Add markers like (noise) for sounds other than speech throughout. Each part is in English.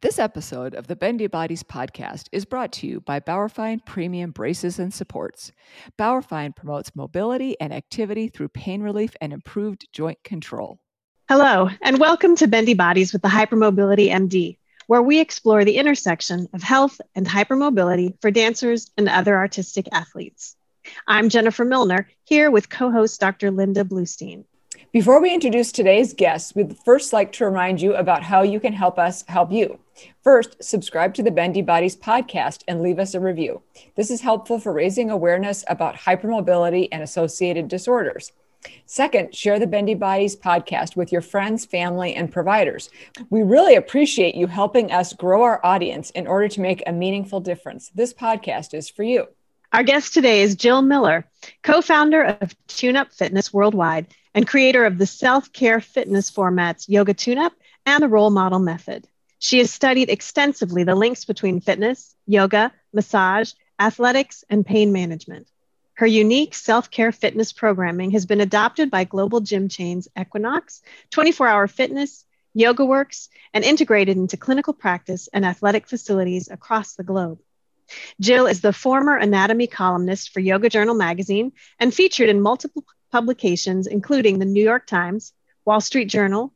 This episode of the Bendy Bodies podcast is brought to you by Bauerfeind Premium Braces and Supports. Bauerfeind promotes mobility and activity through pain relief and improved joint control. Hello, and welcome to Bendy Bodies with the Hypermobility MD, where we explore the intersection of health and hypermobility for dancers and other artistic athletes. I'm Jennifer Milner, here with co host Dr. Linda Bluestein. Before we introduce today's guests, we'd first like to remind you about how you can help us help you. First, subscribe to the Bendy Bodies podcast and leave us a review. This is helpful for raising awareness about hypermobility and associated disorders. Second, share the Bendy Bodies podcast with your friends, family, and providers. We really appreciate you helping us grow our audience in order to make a meaningful difference. This podcast is for you. Our guest today is Jill Miller, co founder of Tune Up Fitness Worldwide and creator of the self care fitness formats Yoga Tune Up and the Roll Model Method. She has studied extensively the links between fitness, yoga, massage, athletics, and pain management. Her unique self care fitness programming has been adopted by global gym chains Equinox, 24 Hour Fitness, YogaWorks, and integrated into clinical practice and athletic facilities across the globe. Jill is the former anatomy columnist for Yoga Journal magazine and featured in multiple publications, including the New York Times, Wall Street Journal,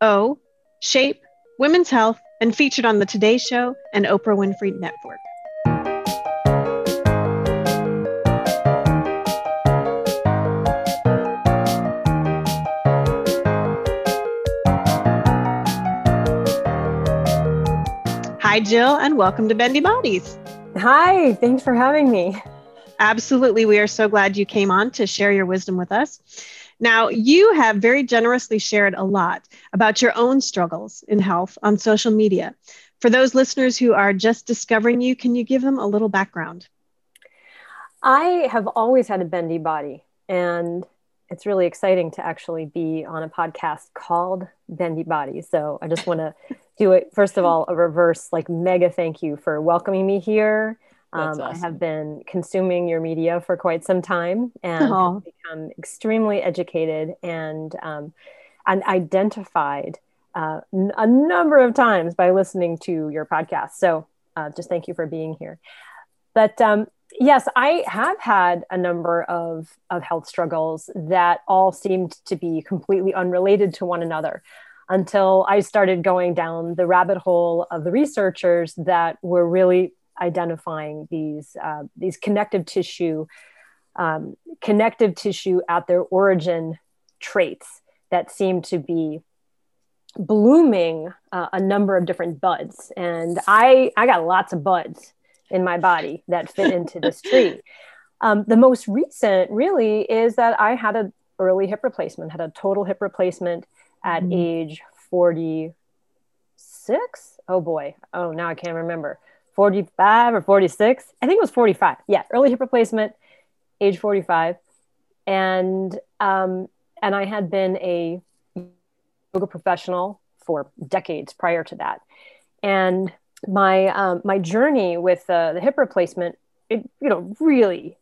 O, Shape, Women's Health, and featured on The Today Show and Oprah Winfrey Network. Hi, Jill, and welcome to Bendy Bodies. Hi, thanks for having me. Absolutely. We are so glad you came on to share your wisdom with us. Now, you have very generously shared a lot about your own struggles in health on social media. For those listeners who are just discovering you, can you give them a little background? I have always had a bendy body, and it's really exciting to actually be on a podcast called Bendy Body. So I just want to (laughs) do it, first of all, a reverse, like mega thank you for welcoming me here. Um, awesome. I have been consuming your media for quite some time and have become extremely educated and um, and identified uh, n- a number of times by listening to your podcast. So uh, just thank you for being here. But um, yes, I have had a number of, of health struggles that all seemed to be completely unrelated to one another until I started going down the rabbit hole of the researchers that were really identifying these uh, these connective tissue um, connective tissue at their origin traits that seem to be blooming uh, a number of different buds. And i i got lots of buds in my body that fit (laughs) into this tree. Um, the most recent really is that i had an early hip replacement had a total hip replacement at mm. age 46 oh boy. Oh now i can't remember 45 or 46 i think it was 45 yeah early hip replacement age 45 and um, and i had been a yoga professional for decades prior to that. And my um, my journey with uh, the hip replacement it you know really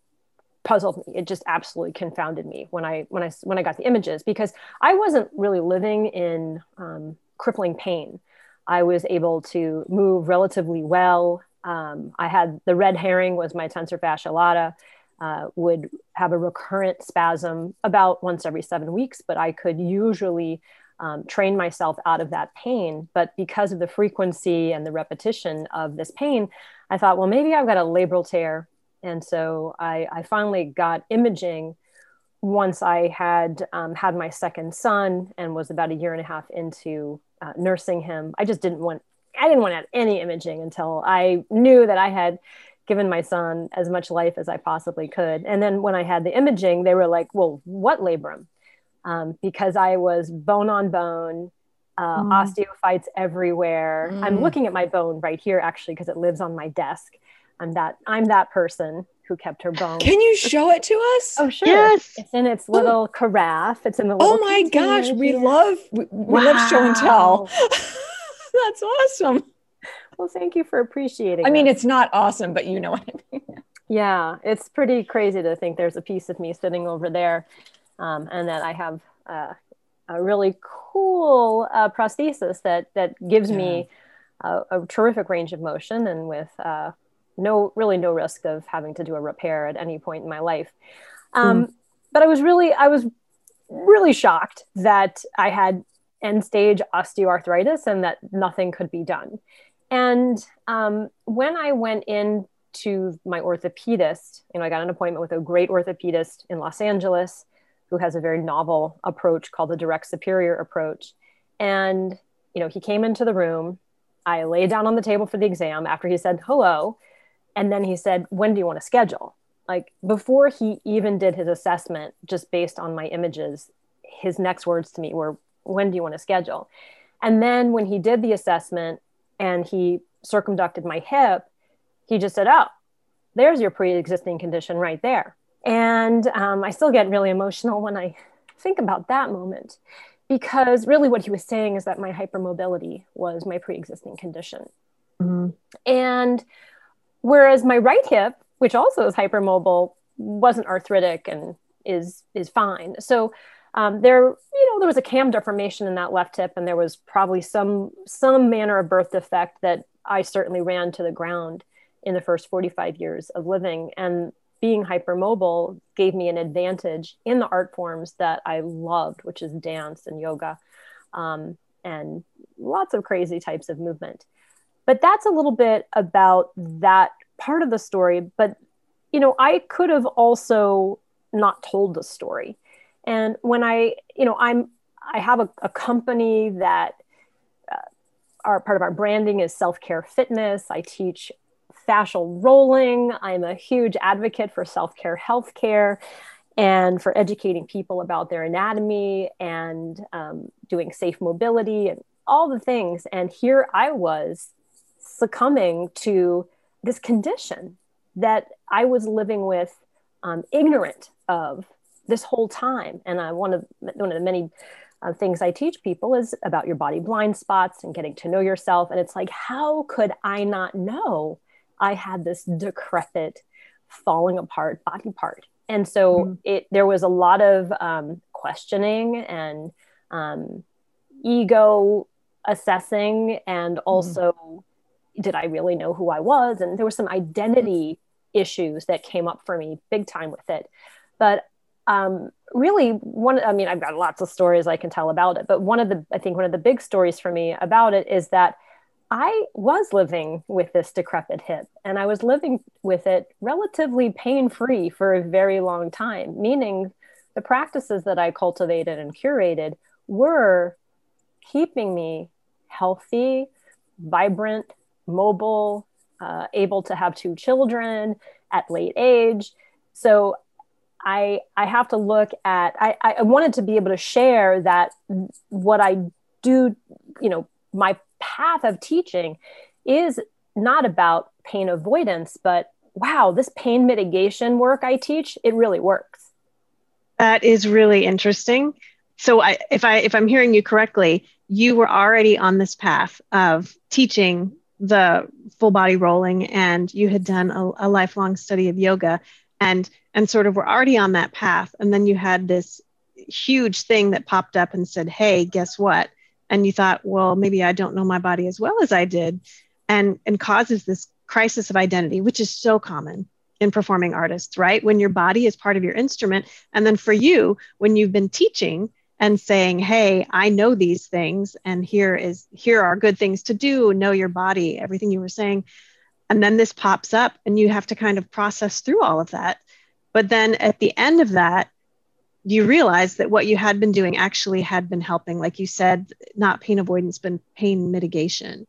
puzzled me. It just absolutely confounded me when i when i when i got the images because i wasn't really living in um, crippling pain I was able to move relatively well. Um, I had the red herring was my tensor fascia lata. Uh, would have a recurrent spasm about once every seven weeks, but I could usually um, train myself out of that pain. But because of the frequency and the repetition of this pain, I thought, well, maybe I've got a labral tear. And so I, I finally got imaging once I had um, had my second son and was about a year and a half into uh, nursing him. I just didn't want I didn't want to have any imaging until I knew that I had given my son as much life as I possibly could. And then when I had the imaging, they were like, "Well, what labrum?" Um, because I was bone on bone, uh, mm. osteophytes everywhere. Mm. I'm looking at my bone right here actually because it lives on my desk. I'm that I'm that person who kept her bone. Can you show it to us? Oh, sure. Yes. It's in its little oh. carafe. It's in the Oh my gosh, we love we, we love show and tell. (laughs) That's awesome. Well, thank you for appreciating. I mean, it's not awesome, but you know what I mean. Yeah, it's pretty crazy to think there's a piece of me sitting over there, um, and that I have uh, a really cool uh, prosthesis that that gives yeah. me a, a terrific range of motion and with uh, no really no risk of having to do a repair at any point in my life. Um, mm. But I was really I was really shocked that I had end stage osteoarthritis and that nothing could be done. And um, when I went in to my orthopedist, you know, I got an appointment with a great orthopedist in Los Angeles who has a very novel approach called the direct superior approach. And, you know, he came into the room. I lay down on the table for the exam after he said hello. And then he said, When do you want to schedule? Like before he even did his assessment, just based on my images, his next words to me were, When do you want to schedule? And then when he did the assessment and he circumducted my hip, he just said, Oh, there's your pre existing condition right there. And um, I still get really emotional when I (laughs) think about that moment because really what he was saying is that my hypermobility was my pre existing condition. Mm-hmm. And whereas my right hip, which also is hypermobile, wasn't arthritic and is is fine. So um, there, you know, there was a cam deformation in that left hip, and there was probably some some manner of birth defect that I certainly ran to the ground in the first 45 years of living. And being hypermobile gave me an advantage in the art forms that I loved, which is dance and yoga, um, and lots of crazy types of movement. But that's a little bit about that part of the story. But you know, I could have also not told the story. And when I, you know, I'm, I have a, a company that uh, our part of our branding is self care fitness. I teach fascial rolling. I'm a huge advocate for self care healthcare and for educating people about their anatomy and um, doing safe mobility and all the things. And here I was succumbing to this condition that I was living with, um, ignorant of this whole time. And I, one of one of the many uh, things I teach people is about your body blind spots and getting to know yourself. And it's like, how could I not know I had this decrepit, falling apart body part? And so mm-hmm. it there was a lot of um, questioning and um, ego assessing, and mm-hmm. also. Did I really know who I was? And there were some identity issues that came up for me big time with it. But um, really one i mean i've got lots of stories i can tell about it but one of the i think one of the big stories for me about it is that i was living with this decrepit hip and i was living with it relatively pain free for a very long time meaning the practices that i cultivated and curated were keeping me healthy vibrant mobile uh, able to have two children at late age so I I have to look at I, I wanted to be able to share that what I do, you know, my path of teaching is not about pain avoidance, but wow, this pain mitigation work I teach, it really works. That is really interesting. So I, if I if I'm hearing you correctly, you were already on this path of teaching the full body rolling and you had done a, a lifelong study of yoga and and sort of were already on that path. And then you had this huge thing that popped up and said hey guess what? And you thought well maybe i don't know my body as well as i did and and causes this crisis of identity which is so common in performing artists right? When your body is part of your instrument and then for you when you've been teaching and saying hey i know these things and here is here are good things to do. Know your body everything you were saying. And then this pops up and you have to kind of process through all of that. But then at the end of that you realize that what you had been doing actually had been helping. Like you said not pain avoidance but pain mitigation.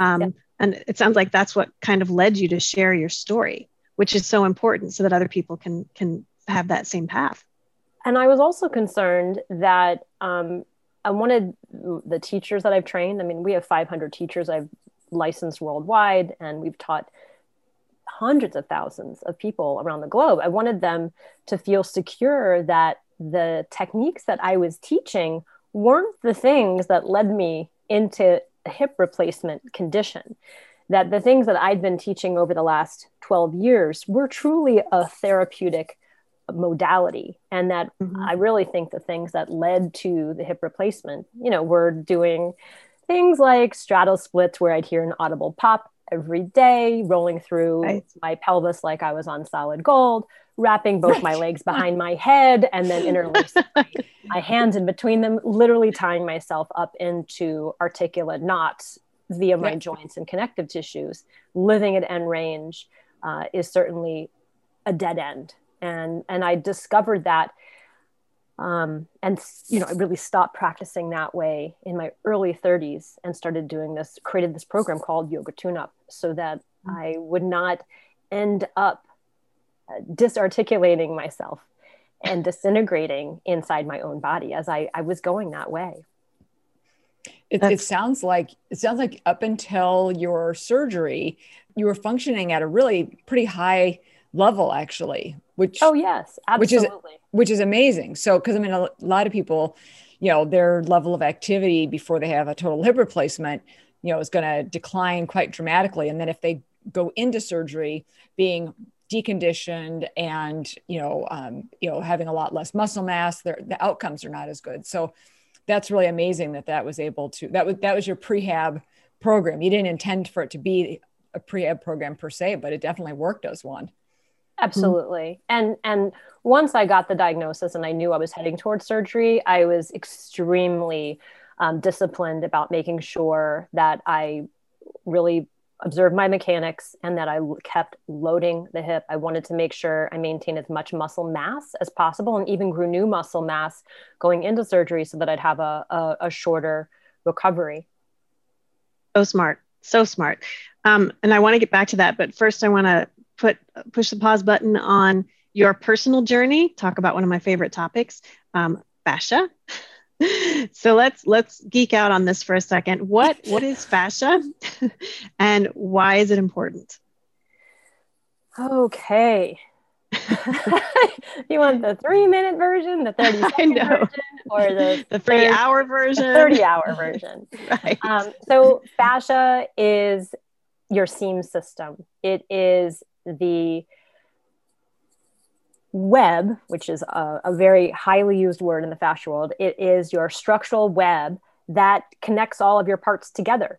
Um, yeah. and it sounds like that's what kind of led you to share your story which is so important so that other people can can have that same path and i was also concerned that um, i wanted the teachers that i've trained i mean we have 500 teachers i've licensed worldwide and we've taught hundreds of thousands of people around the globe. I wanted them to feel secure that the techniques that I was teaching weren't the things that led me into a hip replacement condition. That the things that I'd been teaching over the last 12 years were truly a therapeutic modality. And that mm-hmm. I really think the things that led to the hip replacement, you know, were doing things like straddle splits where I'd hear an audible pop every day, rolling through right. my pelvis like I was on solid gold, wrapping both my (laughs) legs behind my head and then interlacing (laughs) my hands in between them, literally tying myself up into articulate knots via my joints and connective tissues. Living at end range uh, is certainly a dead end. And, and I discovered that um, and you know i really stopped practicing that way in my early 30s and started doing this created this program called yoga tune up so that mm-hmm. i would not end up uh, disarticulating myself and disintegrating inside my own body as i, I was going that way it, it sounds like it sounds like up until your surgery you were functioning at a really pretty high level actually which oh yes absolutely which is which is amazing. So because i mean a lot of people you know their level of activity before they have a total hip replacement you know is going to decline quite dramatically. And then if they go into surgery being deconditioned and you know um, you know having a lot less muscle mass the outcomes are not as good. So that's really amazing that that was able to that was that was your prehab program. You didn't intend for it to be a prehab program per se but it definitely worked as one. Absolutely. Mm-hmm. and and once i got the diagnosis and i knew i was heading towards surgery i was extremely um, disciplined about making sure that i really observed my mechanics and that i kept loading the hip. I wanted to make sure i maintained as much muscle mass as possible and even grew new muscle mass going into surgery so that i'd have a, a, a shorter recovery. So smart. So smart. Um, and i want to get back to that but first i want to put push the pause button on your personal journey. Talk about one of my favorite topics, um, fascia. (laughs) so let's let's geek out on this for a second. What what is fascia, (laughs) and why is it important? Okay. (laughs) you want the three minute version, the 30 second version, or the, the three hour version? 30 hour version. right. Um, so, fascia is your seam system. It is the web, which is a, a, very highly used word in the fascia world, it is your structural web that connects all of your parts together.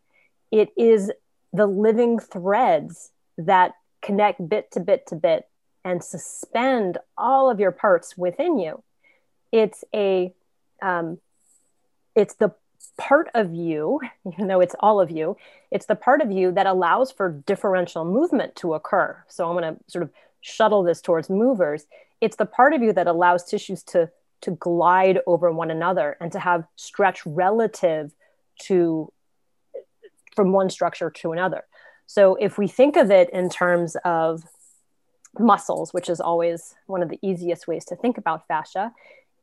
It is the living threads that connect bit to bit to bit and suspend all of your parts within you. It's a, um, it's the part of you, (laughs) even though it's all of you, it's the part of you that allows for differential movement to occur. So I'm going to sort of shuttle this towards movers. It's the part of you that allows tissues to to glide over one another and to have stretch relative to from one structure to another. So if we think of it in terms of muscles, which is always one of the easiest ways to think about fascia,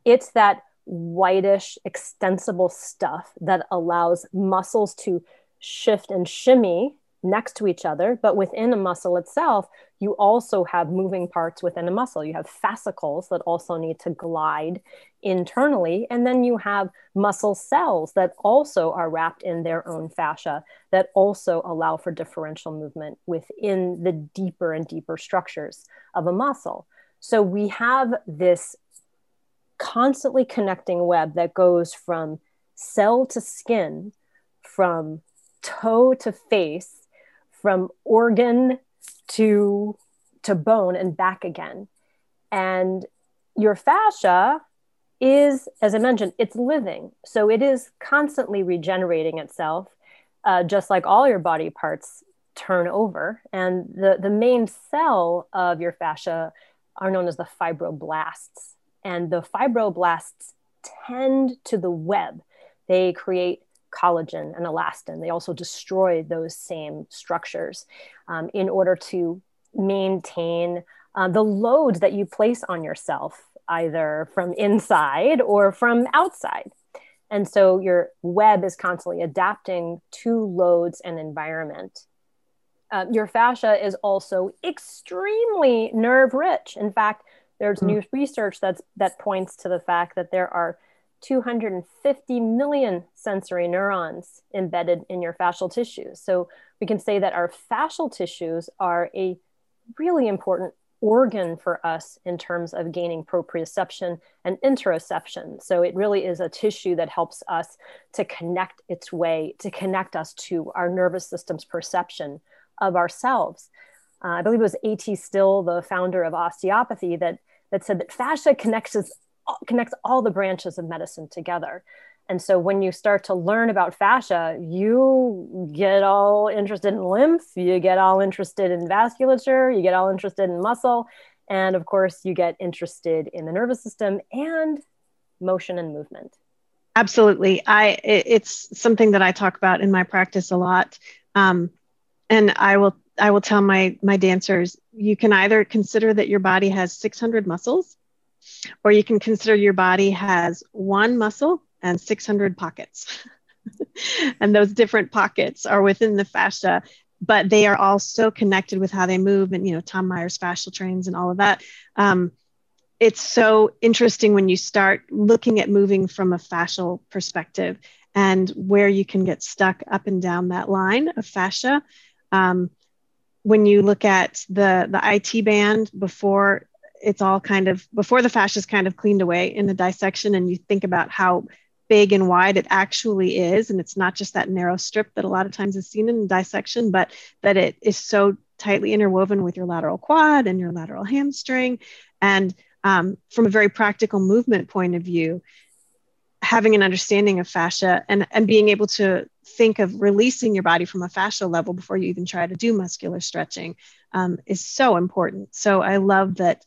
it's that whitish, extensible stuff that allows muscles to shift and shimmy next to each other. But within a muscle itself, you also have moving parts within a muscle. You have fascicles that also need to glide internally. And then you have muscle cells that also are wrapped in their own fascia that also allow for differential movement within the deeper and deeper structures of a muscle. So we have this constantly connecting web that goes from cell to skin, from toe to face, from organ to to bone and back again. And your fascia is, as I mentioned, it's living. So it is constantly regenerating itself, uh, just like all your body parts turn over. And the, the main cell of your fascia are known as the fibroblasts and the fibroblasts tend to the web. They create collagen and elastin. They also destroy those same structures um, in order to maintain uh, the load that you place on yourself, either from inside or from outside. And so your web is constantly adapting to loads and environment. Uh, your fascia is also extremely nerve rich. In fact, there's mm. new research that's that points to the fact that there are 250 million sensory neurons embedded in your fascial tissues. So we can say that our fascial tissues are a really important organ for us in terms of gaining proprioception and interoception. So it really is a tissue that helps us to connect its way, to connect us to our nervous system's perception of ourselves. Uh, I believe it was A.T. Still, the founder of osteopathy, that, that said that fascia connects, connects all the branches of medicine together. And so when you start to learn about fascia, you get all interested in lymph, you get all interested in vasculature, you get all interested in muscle, and of course, you get interested in the nervous system and motion and movement. Absolutely. I it's something that I talk about in my practice a lot. Um, and I will I will tell my my dancers you can either consider that your body has 600 muscles or you can consider your body has one muscle and 600 pockets. (laughs) and those different pockets are within the fascia, but they are all so connected with how they move and, you know, Tom Myers fascial trains and all of that. Um, it's so interesting when you start looking at moving from a fascial perspective and where you can get stuck up and down that line of fascia. Um, when you look at the the IT band before it's all kind of before the fascia is kind of cleaned away in the dissection, and you think about how big and wide it actually is. And it's not just that narrow strip that a lot of times is seen in dissection, but that it is so tightly interwoven with your lateral quad and your lateral hamstring. And um, from a very practical movement point of view, having an understanding of fascia and, and being able to think of releasing your body from a fascial level before you even try to do muscular stretching um, is so important. So I love that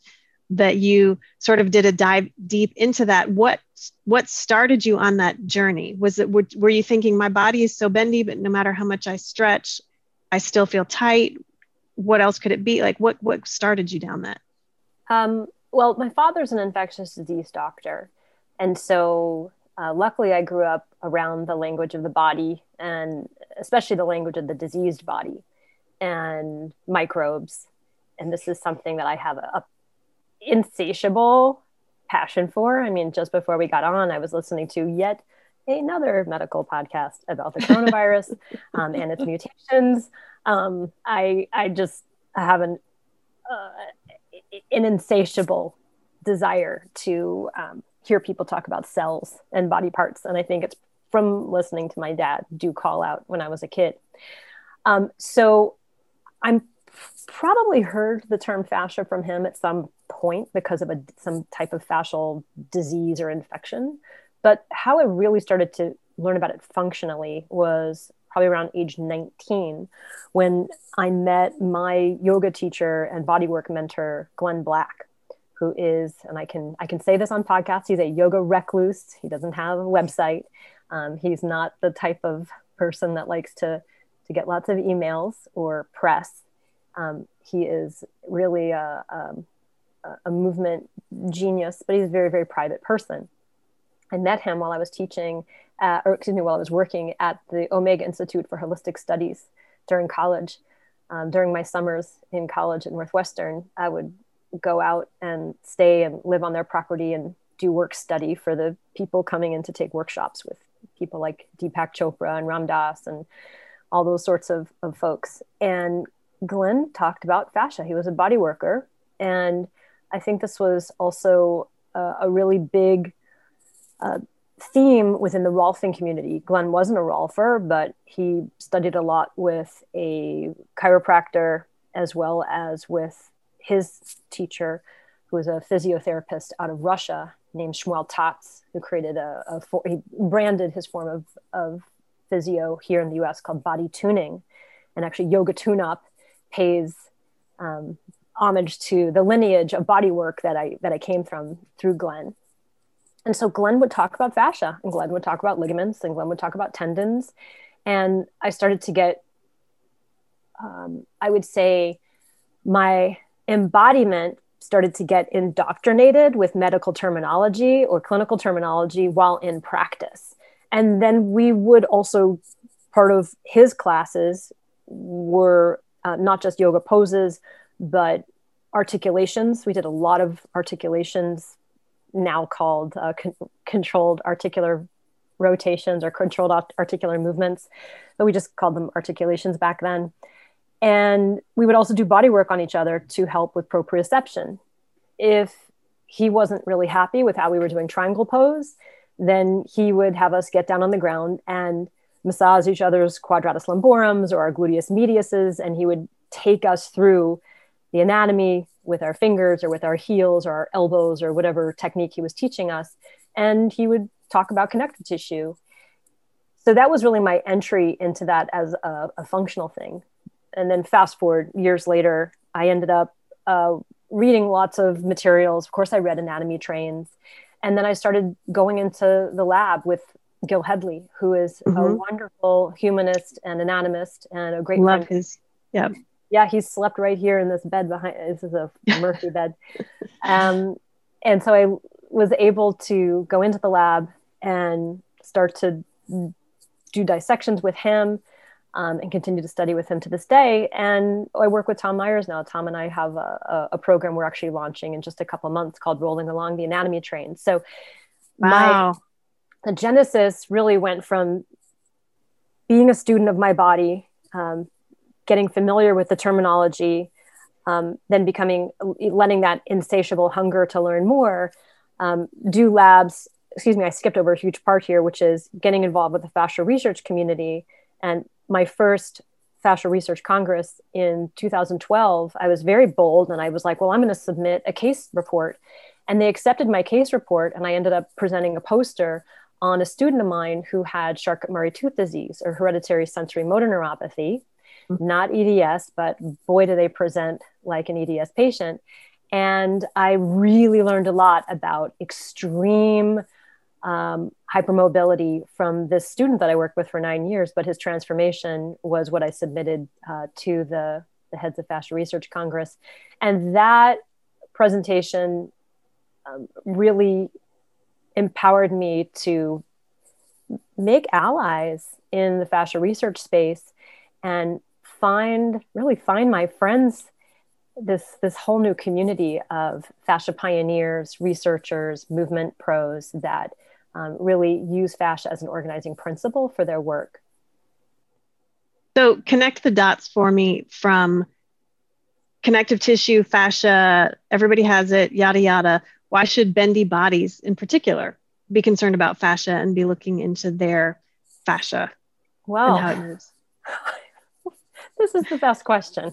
that you sort of did a dive deep into that. What what started you on that journey? Was it were, were you thinking my body is so bendy but no matter how much i stretch i still feel tight. What else could it be? Like what what started you down that? Um, well my father's an infectious disease doctor. And so uh, luckily i grew up around the language of the body and especially the language of the diseased body and microbes and this is something that i have a, a insatiable passion for. I mean, just before we got on, I was listening to yet another medical podcast about the coronavirus (laughs) um, and its mutations. Um, I I just have an uh, an insatiable desire to um, hear people talk about cells and body parts, and I think it's from listening to my dad do call out when I was a kid. Um, so I'm probably heard the term fascia from him at some point because of a, some type of fascial disease or infection. But how I really started to learn about it functionally was probably around age 19 when I met my yoga teacher and bodywork mentor, Glenn Black, who is, and I can I can say this on podcasts, he's a yoga recluse. He doesn't have a website. Um, he's not the type of person that likes to to get lots of emails or press. Um, he is really a, a, a, movement genius, but he's a very, very private person. I met him while I was teaching, or excuse me, while I was working at the Omega Institute for Holistic Studies during college. Um, during my summers in college at Northwestern, I would go out and stay and live on their property and do work study for the people coming in to take workshops with people like Deepak Chopra and Ram Dass and all those sorts of, of folks. And Glenn talked about fascia. He was a body worker. And I think this was also uh, a really big uh, theme within the Rolfing community. Glenn wasn't a Rolfer, but he studied a lot with a chiropractor as well as with his teacher, who was a physiotherapist out of Russia named Shmuel Tatz, who created a, a for, he branded his form of, of physio here in the US called body tuning and actually yoga tune up pays um, homage to the lineage of body work that I that I came from through Glenn. And so Glenn would talk about fascia, and Glenn would talk about ligaments, and Glenn would talk about tendons, and I started to get, um, I would say, my embodiment started to get indoctrinated with medical terminology or clinical terminology while in practice. And then we would also, part of his classes were uh, not just yoga poses, but articulations. We did a lot of articulations now called uh, con- controlled articular rotations or controlled articular movements, but we just called them articulations back then. And we would also do body work on each other to help with proprioception. If he wasn't really happy with how we were doing triangle pose, then he would have us get down on the ground and massage each other's quadratus lumborums or our gluteus mediuses, and he would take us through the anatomy with our fingers or with our heels or our elbows or whatever technique he was teaching us. And he would talk about connective tissue. So that was really my entry into that as a, a functional thing. And then fast forward years later, I ended up uh, reading lots of materials. Of course, I read anatomy trains. And then I started going into the lab with Gil Hedley, who is mm-hmm. a wonderful humanist and anatomist and a great Love friend. his, yeah. Yeah, he's slept right here in this bed behind. This is a Murphy bed. (laughs) Um, and so I was able to go into the lab and start to do dissections with him um, and continue to study with him to this day. And I work with Tom Myers now. Tom and I have a, a program we're actually launching in just a couple months called Rolling Along the Anatomy Train. So, wow. my the genesis really went from being a student of my body, um, getting familiar with the terminology, um, then becoming letting that insatiable hunger to learn more, um, do labs. Excuse me, I skipped over a huge part here, which is getting involved with the fascia research community and my first fascia research congress in 2012 i was very bold and i was like well i'm going to submit a case report and they accepted my case report and i ended up presenting a poster on a student of mine who had charcot-marie tooth disease or hereditary sensory motor neuropathy mm-hmm. not eds but boy do they present like an eds patient and i really learned a lot about extreme um, hypermobility from this student that I worked with for nine years, but his transformation was what I submitted uh, to the, the heads of Fascia Research Congress. And that presentation um, really empowered me to make allies in the fascia research space and find really find my friends this this whole new community of fascia pioneers researchers movement pros that um, really use fascia as an organizing principle for their work. So, connect the dots for me from connective tissue, fascia, everybody has it, yada, yada. Why should bendy bodies in particular be concerned about fascia and be looking into their fascia? Well, (laughs) this is the best question.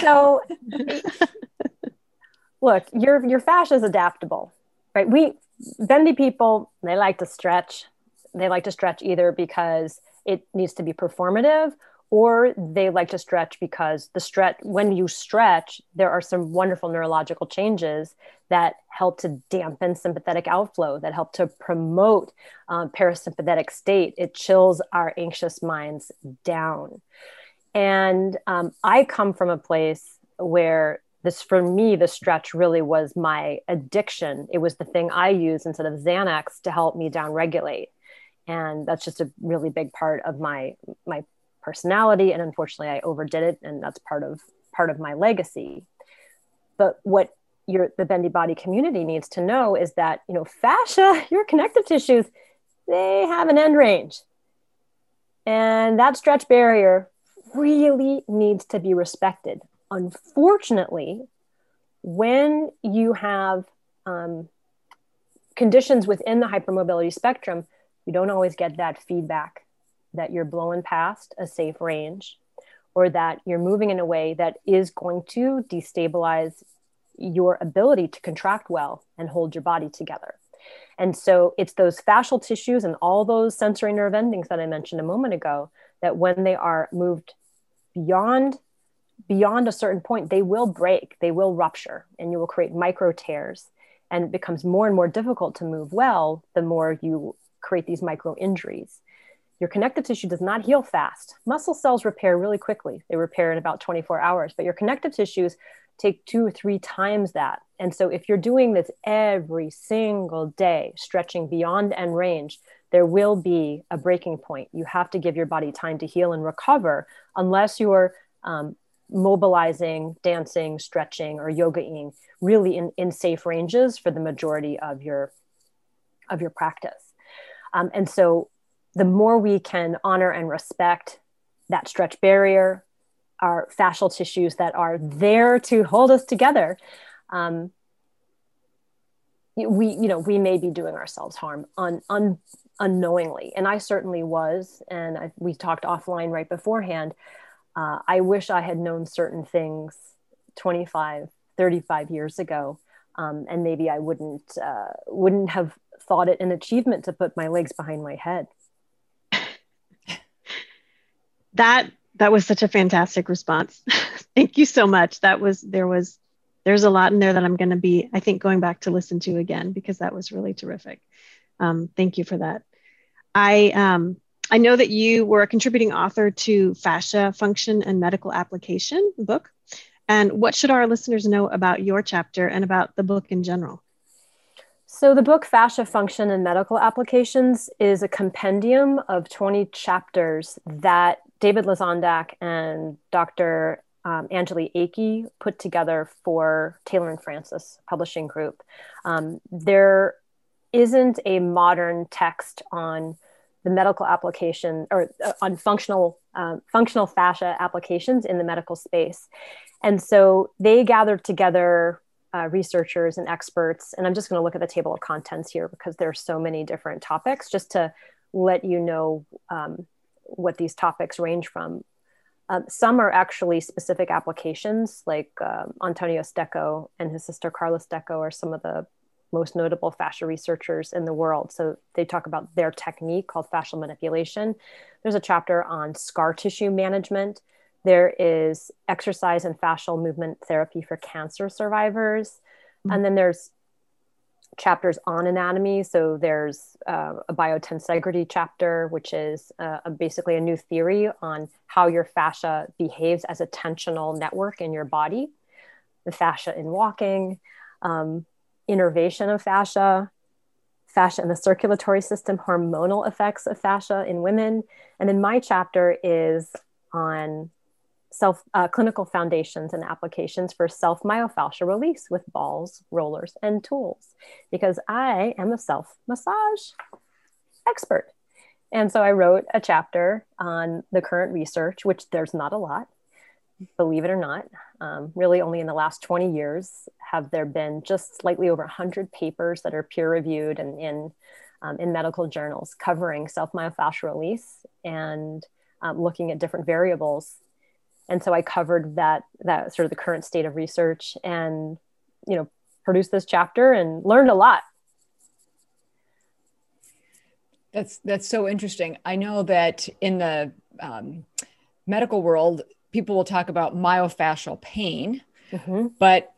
So, (laughs) look, your your fascia is adaptable, right? We bendy people, they like to stretch. They like to stretch either because it needs to be performative or they like to stretch because the stretch when you stretch there are some wonderful neurological changes that help to dampen sympathetic outflow that help to promote um, parasympathetic state it chills our anxious minds down and um, i come from a place where this for me the stretch really was my addiction. It was the thing i used instead of xanax to help me down regulate and that's just a really big part of my my personality. And unfortunately i overdid it and that's part of part of my legacy. But what your the bendy body community needs to know is that you know fascia (laughs) your connective tissues they have an end range. And that stretch barrier really needs to be respected unfortunately, when you have um, conditions within the hypermobility spectrum, you don't always get that feedback that you're blowing past a safe range or that you're moving in a way that is going to destabilize your ability to contract well and hold your body together. And so it's those fascial tissues and all those sensory nerve endings that I mentioned a moment ago that when they are moved beyond beyond a certain point, they will break, they will rupture, and you will create micro tears. And it becomes more and more difficult to move well the more you create these micro injuries. Your connective tissue does not heal fast. Muscle cells repair really quickly. They repair in about 24 hours, but your connective tissues take two or three times that. And so if you're doing this every single day, stretching beyond end range, there will be a breaking point. You have to give your body time to heal and recover unless you're um, mobilizing, dancing, stretching, or yogaing really in, in safe ranges for the majority of your of your practice. Um, and so the more we can honor and respect that stretch barrier, our fascial tissues that are there to hold us together. Um, we, you know, we may be doing ourselves harm un, un, unknowingly. And I certainly was. And I, we talked offline right beforehand. Uh, I wish I had known certain things 25, 35 years ago. Um, and maybe I wouldn't, uh, wouldn't have thought it an achievement to put my legs behind my head. (laughs) that that was such a fantastic response. (laughs) Thank you so much. That was there was there's a lot in there that I'm going to be I think going back to listen to again because that was really terrific. Um, thank you for that. I um, I know that you were a contributing author to Fascia Function and Medical Application book. And what should our listeners know about your chapter and about the book in general? So, the book Fascia Function and Medical Applications is a compendium of 20 chapters that David Lesondak and Dr. Um, Angeli Akey put together for Taylor and Francis Publishing Group. Um, there isn't a modern text on the medical application or uh, on functional uh, functional fascia applications in the medical space, and so they gathered together uh, researchers and experts. And I'm just going to look at the table of contents here because there are so many different topics, just to let you know um, what these topics range from. Um, some are actually specific applications, like um, Antonio Stecco and his sister Carla Stecco are some of the most notable fascia researchers in the world. So they talk about their technique called fascial manipulation. There's a chapter on scar tissue management. There is exercise and fascial movement therapy for cancer survivors. Mm-hmm. And then there's chapters on anatomy. So there's uh, a biotensegrity chapter, which is uh, a, basically a new theory on how your fascia behaves as a tensional network in your body, the fascia in walking, um, innervation of fascia, fascia in the circulatory system, hormonal effects of fascia in women. And then my chapter is on self uh, clinical foundations and applications for self myofascial release with balls, rollers, and tools, because I am a self massage expert. And so I wrote a chapter on the current research, which there's not a lot, believe it or not. Um, really, only in the last 20 years have there been just slightly over 100 papers that are peer reviewed and in, um, in medical journals covering self myofascial release and um, looking at different variables and so I covered that that sort of the current state of research and you know produced this chapter and learned a lot. That's that's so interesting. I know that in the um, medical world, people will talk about myofascial pain, mm-hmm. but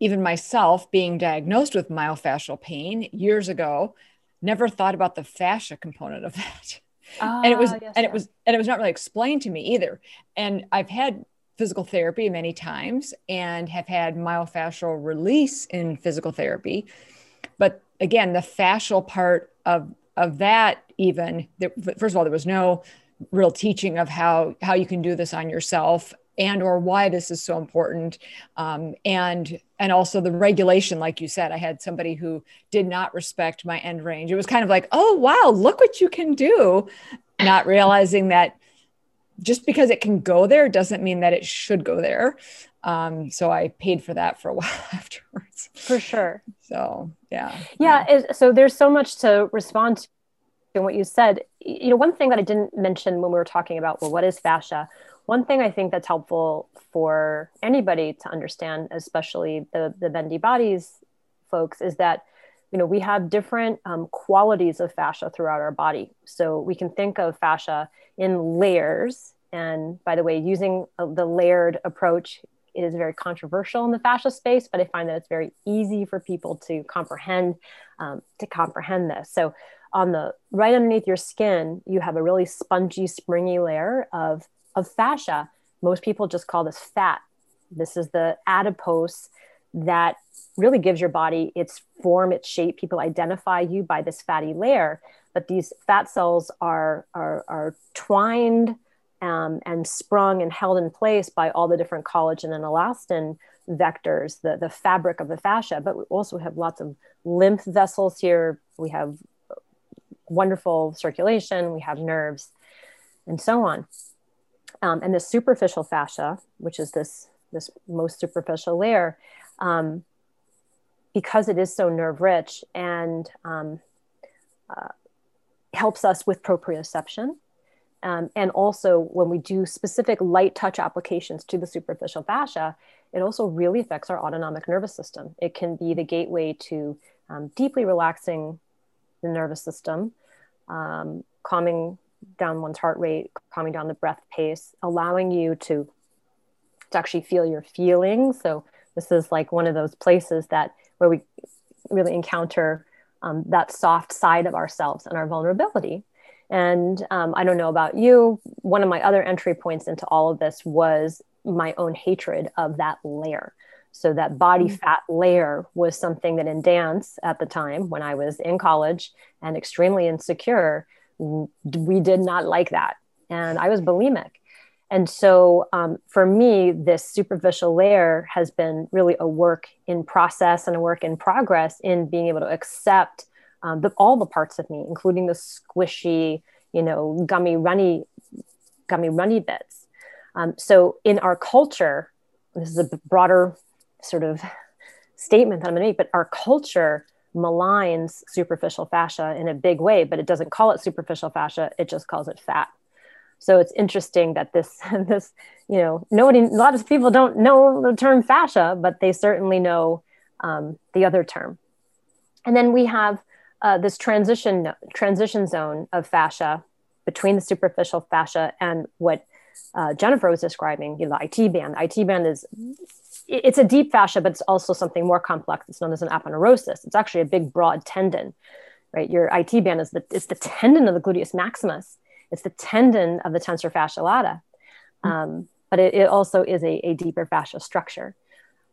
even myself being diagnosed with myofascial pain years ago, never thought about the fascia component of (laughs) that. And it was ah, yes, and it was and it was not really explained to me either. And i've had physical therapy many times and have had myofascial release in physical therapy. But again the fascial part of of that even first of all there was no real teaching of how how you can do this on yourself and or why this is so important. Um, and and also the regulation like you said i had somebody who did not respect my end range. It was kind of like oh wow look what you can do. Not realizing that just because it can go there doesn't mean that it should go there. Um, so i paid for that for a (laughs) while afterwards. For sure. So yeah. Yeah, yeah. so there's so much to respond to in what you said you know one thing that i didn't mention when we were talking about well what is fascia one thing I think that's helpful for anybody to understand, especially the, the bendy bodies folks, is that you know we have different um, qualities of fascia throughout our body. So we can think of fascia in layers. And by the way, using uh, the layered approach is very controversial in the fascia space, but I find that it's very easy for people to comprehend um, to comprehend this. So on the right underneath your skin, you have a really spongy, springy layer of of fascia, most people just call this fat. This is the adipose that really gives your body its form, its shape. People identify you by this fatty layer, but these fat cells are, are, are twined um, and sprung and held in place by all the different collagen and elastin vectors, the, the fabric of the fascia. But we also have lots of lymph vessels here. We have wonderful circulation, we have nerves, and so on. Um, and the superficial fascia, which is this, this most superficial layer, um, because it is so nerve rich and um, uh, helps us with proprioception. Um, and also, when we do specific light touch applications to the superficial fascia, it also really affects our autonomic nervous system. It can be the gateway to um, deeply relaxing the nervous system, um, calming down one's heart rate, calming down the breath pace, allowing you to, to actually feel your feelings. So this is like one of those places that where we really encounter um, that soft side of ourselves and our vulnerability. And um, I don't know about you, one of my other entry points into all of this was my own hatred of that layer. So that body mm. fat layer was something that in dance at the time when I was in college and extremely insecure, we did not like that. And I was bulimic. And so um, for me, this superficial layer has been really a work in process and a work in progress in being able to accept um, the, all the parts of me, including the squishy, you know, gummy, runny, gummy, runny bits. Um, so in our culture, this is a broader sort of statement that I'm going to make, but our culture maligns superficial fascia in a big way, but it doesn't call it superficial fascia; it just calls it fat. So it's interesting that this (laughs) this you know nobody a lot of people don't know the term fascia, but they certainly know um, the other term. And then we have uh, this transition transition zone of fascia between the superficial fascia and what uh, Jennifer was describing, you know, the IT band. IT band is it's a deep fascia, but it's also something more complex. It's known as an aponeurosis. It's actually a big, broad tendon, right? Your IT band is the it's the tendon of the gluteus maximus. It's the tendon of the tensor fascia lata, mm-hmm. um, but it, it, also is a, a deeper fascial structure,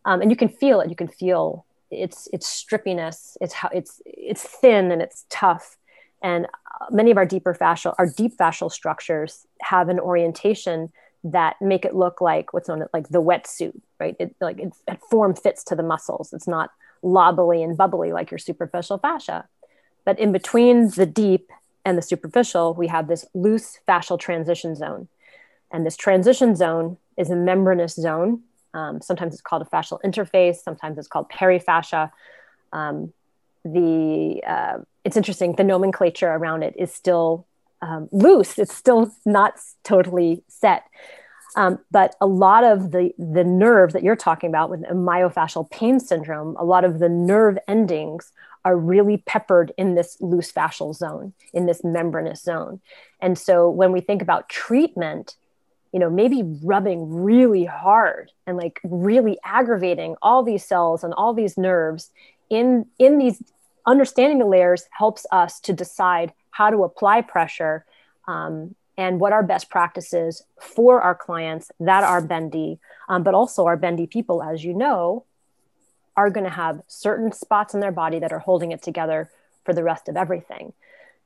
um, and you can feel it. You can feel its its strippiness. It's how it's it's thin and it's tough, and uh, many of our deeper fascial our deep fascial structures have an orientation that make it look like what's known as like the wetsuit, right? It like it, it form fits to the muscles. It's not lobbly and bubbly like your superficial fascia. But in between the deep and the superficial, we have this loose fascial transition zone. And this transition zone is a membranous zone. Um, sometimes it's called a fascial interface. Sometimes it's called perifascia. Um, the uh, it's interesting. The nomenclature around it is still um, loose. It's still not totally set. Um, but a lot of the the nerve that you're talking about with myofascial pain syndrome, a lot of the nerve endings are really peppered in this loose fascial zone, in this membranous zone. And so when we think about treatment, you know, maybe rubbing really hard and like really aggravating all these cells and all these nerves in in these understanding the layers helps us to decide how to apply pressure um, and what are best practices for our clients that are bendy, um, but also our bendy people, as you know, are going to have certain spots in their body that are holding it together for the rest of everything.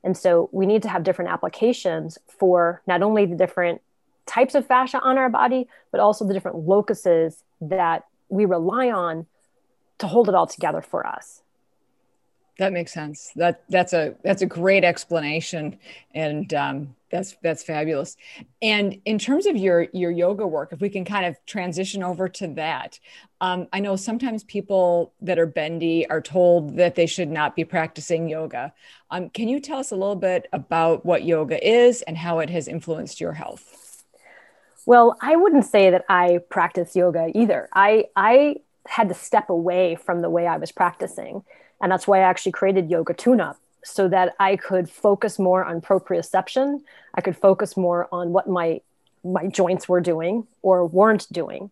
And so we need to have different applications for not only the different types of fascia on our body, but also the different locuses that we rely on to hold it all together for us. That makes sense. That that's a that's a great explanation, and um, that's that's fabulous. And in terms of your your yoga work, if we can kind of transition over to that, um, I know sometimes people that are bendy are told that they should not be practicing yoga. Um, can you tell us a little bit about what yoga is and how it has influenced your health? Well, I wouldn't say that I practice yoga either. I I had to step away from the way I was practicing and that's why I actually created Yoga Tune Up so that I could focus more on proprioception. I could focus more on what my my joints were doing or weren't doing.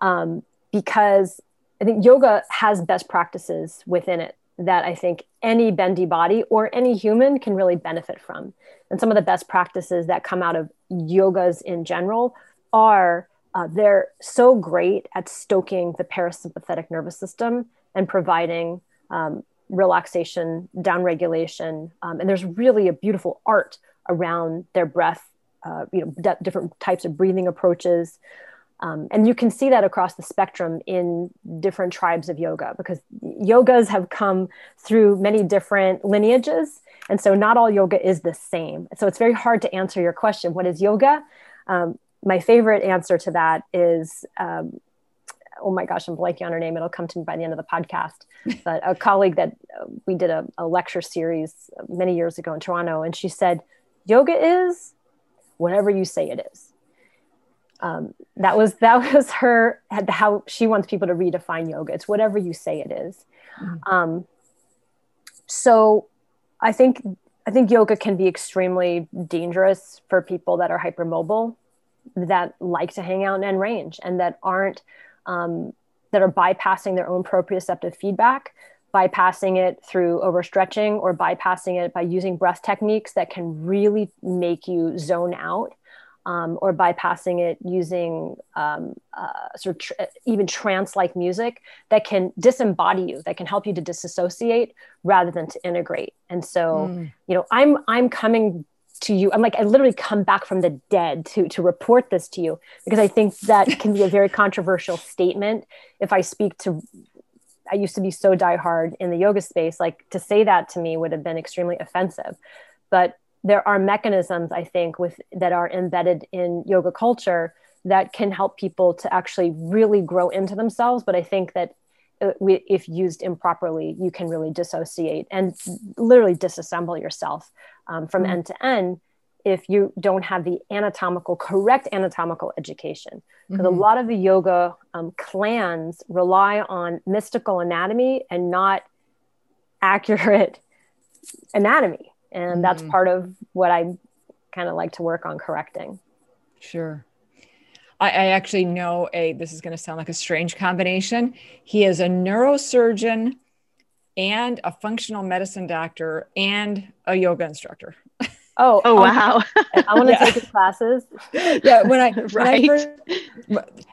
Um, because I think yoga has best practices within it that I think any bendy body or any human can really benefit from. And some of the best practices that come out of yogas in general are uh, they're so great at stoking the parasympathetic nervous system and providing um, relaxation, downregulation, um, and there's really a beautiful art around their breath. Uh, you know, d- different types of breathing approaches, um, and you can see that across the spectrum in different tribes of yoga because yogas have come through many different lineages, and so not all yoga is the same. So it's very hard to answer your question: What is yoga? Um, my favorite answer to that is um, oh my gosh, I'm blanking on her name. It'll come to me by the end of the podcast. (laughs) But a colleague that uh, we did a, a lecture series many years ago in Toronto, and she said, Yoga is whatever you say it is. Um, that was (laughs) that was her how she wants people to redefine yoga. It's whatever you say it is. Mm-hmm. Um, so I think I think yoga can be extremely dangerous for people that are hypermobile, that like to hang out and range, and that aren't um, that are bypassing their own proprioceptive feedback, bypassing it through overstretching or bypassing it by using breath techniques that can really make you zone out. Um, or bypassing it using um, uh, sort of tr- even trance-like music that can disembody you, that can help you to disassociate rather than to integrate. And so, mm. you know, I'm I'm coming to you. I'm like i literally come back from the dead to to report this to you because i think that can be a very controversial statement. If i speak to i used to be so diehard in the yoga space like to say that to me would have been extremely offensive. But there are mechanisms i think with that are embedded in yoga culture that can help people to actually really grow into themselves. But i think that uh, if used improperly, you can really dissociate and literally disassemble yourself um, from mm-hmm. end to end if you don't have the anatomical correct anatomical education because mm-hmm. a lot of the yoga um, clans rely on mystical anatomy and not accurate anatomy and mm-hmm. that's part of what i kind of like to work on correcting sure I, I actually know a this is going to sound like a strange combination he is a neurosurgeon and a functional medicine doctor and a yoga instructor. Oh, oh wow! I want to (laughs) yeah. take his classes. Yeah, when I right, when I first,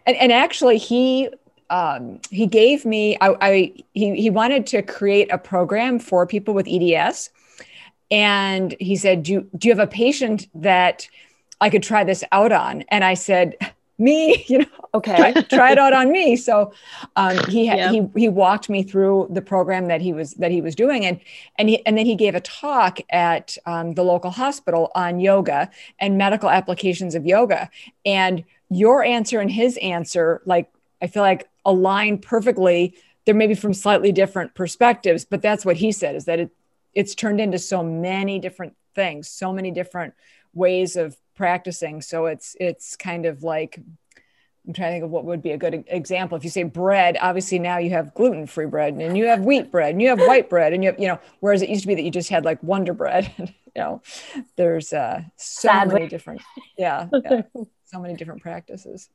and, and actually he um, he gave me I, I he he wanted to create a program for people with EDS, and he said, "Do you, do you have a patient that I could try this out on?" And I said, me (laughs) you know okay. try, it out on me. So um, he ha- he he walked me through the program that he was that he was doing. And and he and then he gave a talk at um, the local hospital on yoga and medical applications of yoga. And your answer and his answer like i feel like align perfectly. They're maybe from slightly different perspectives but that's what he said is that it it's turned into so many different things so many different ways of practicing. So it's it's kind of like I'm trying to think of what would be a good example. If you say bread, obviously now you have gluten free bread and you have wheat bread and you have white bread and you have, you know, whereas it used to be that you just had like Wonder Bread. (laughs) you know, there's uh, so Sadly. many different, yeah, yeah, (laughs) so many different practices.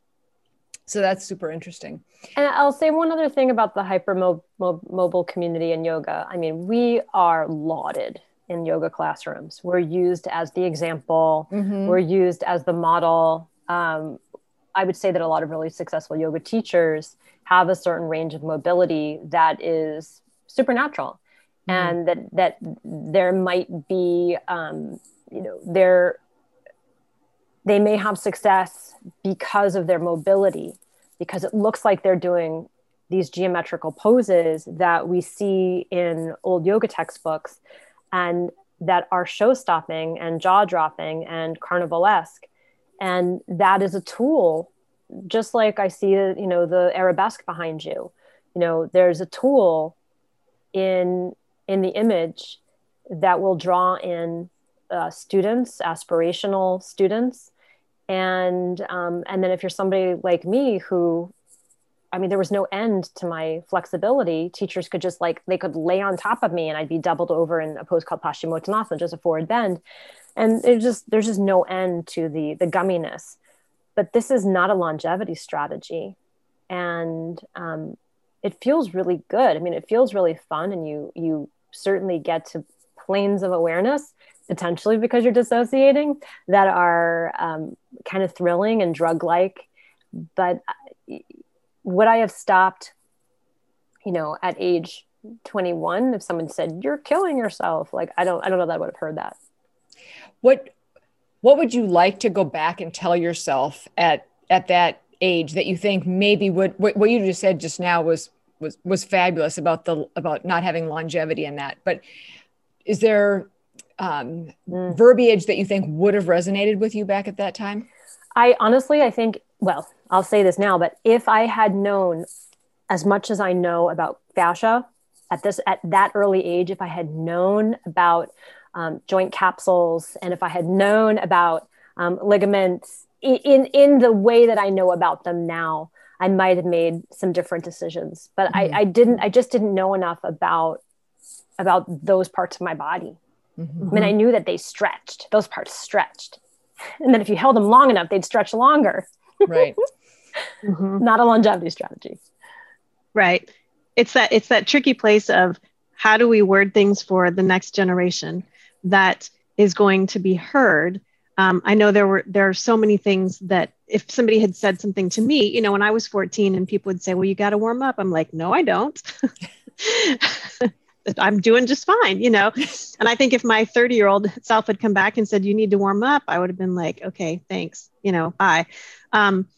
So that's super interesting. And I'll say one other thing about the hyper mobile community and yoga. I mean, we are lauded in yoga classrooms. We're used as the example, mm-hmm. we're used as the model. Um, I would say that a lot of really successful yoga teachers have a certain range of mobility that is supernatural. Mm-hmm. And that that there might be, um, you know, there they may have success because of their mobility, because it looks like they're doing these geometrical poses that we see in old yoga textbooks and that are show stopping and jaw dropping and carnivalesque. And that is a tool, just like I see, you know, the arabesque behind you. You know, there's a tool in in the image that will draw in uh, students, aspirational students, and um, and then if you're somebody like me who I mean, there was no end to my flexibility. Teachers could just like, they could lay on top of me and I'd be doubled over in a pose called Paschimottanasana, just a forward bend. And there's just, there's just no end to the, the gumminess. But this is not a longevity strategy. And um, it feels really good. I mean, it feels really fun and you, you certainly get to planes of awareness potentially because you're dissociating that are um, kind of thrilling and drug like but would I have stopped, you know, at age 21 if someone said you're killing yourself? Like I don't I don't know that I would have heard that. What what would you like to go back and tell yourself at at that age that you think maybe would what, what you just said just now was was was fabulous about the about not having longevity in that. But is there um, mm. verbiage that you think would have resonated with you back at that time? I honestly, I think, well, I'll say this now, but if I had known as much as I know about fascia at this at that early age, if I had known about um, joint capsules and if I had known about um, ligaments in in the way that I know about them now, I might have made some different decisions. But mm-hmm. I, I didn't. I just didn't know enough about about those parts of my body. Mm-hmm. I mean, I knew that they stretched; those parts stretched, and then if you held them long enough, they'd stretch longer. Right. (laughs) mm-hmm. Not a longevity strategy. Right. It's that it's that tricky place of how do we word things for the next generation that is going to be heard um, I know there were there are so many things that if somebody had said something to me, you know, when I was 14 and people would say, well, you got to warm up. I'm like, no, I don't. (laughs) I'm doing just fine, you know? And I think if my 30 year old self had come back and said, you need to warm up, I would have been like, okay, thanks, you know, bye. Um,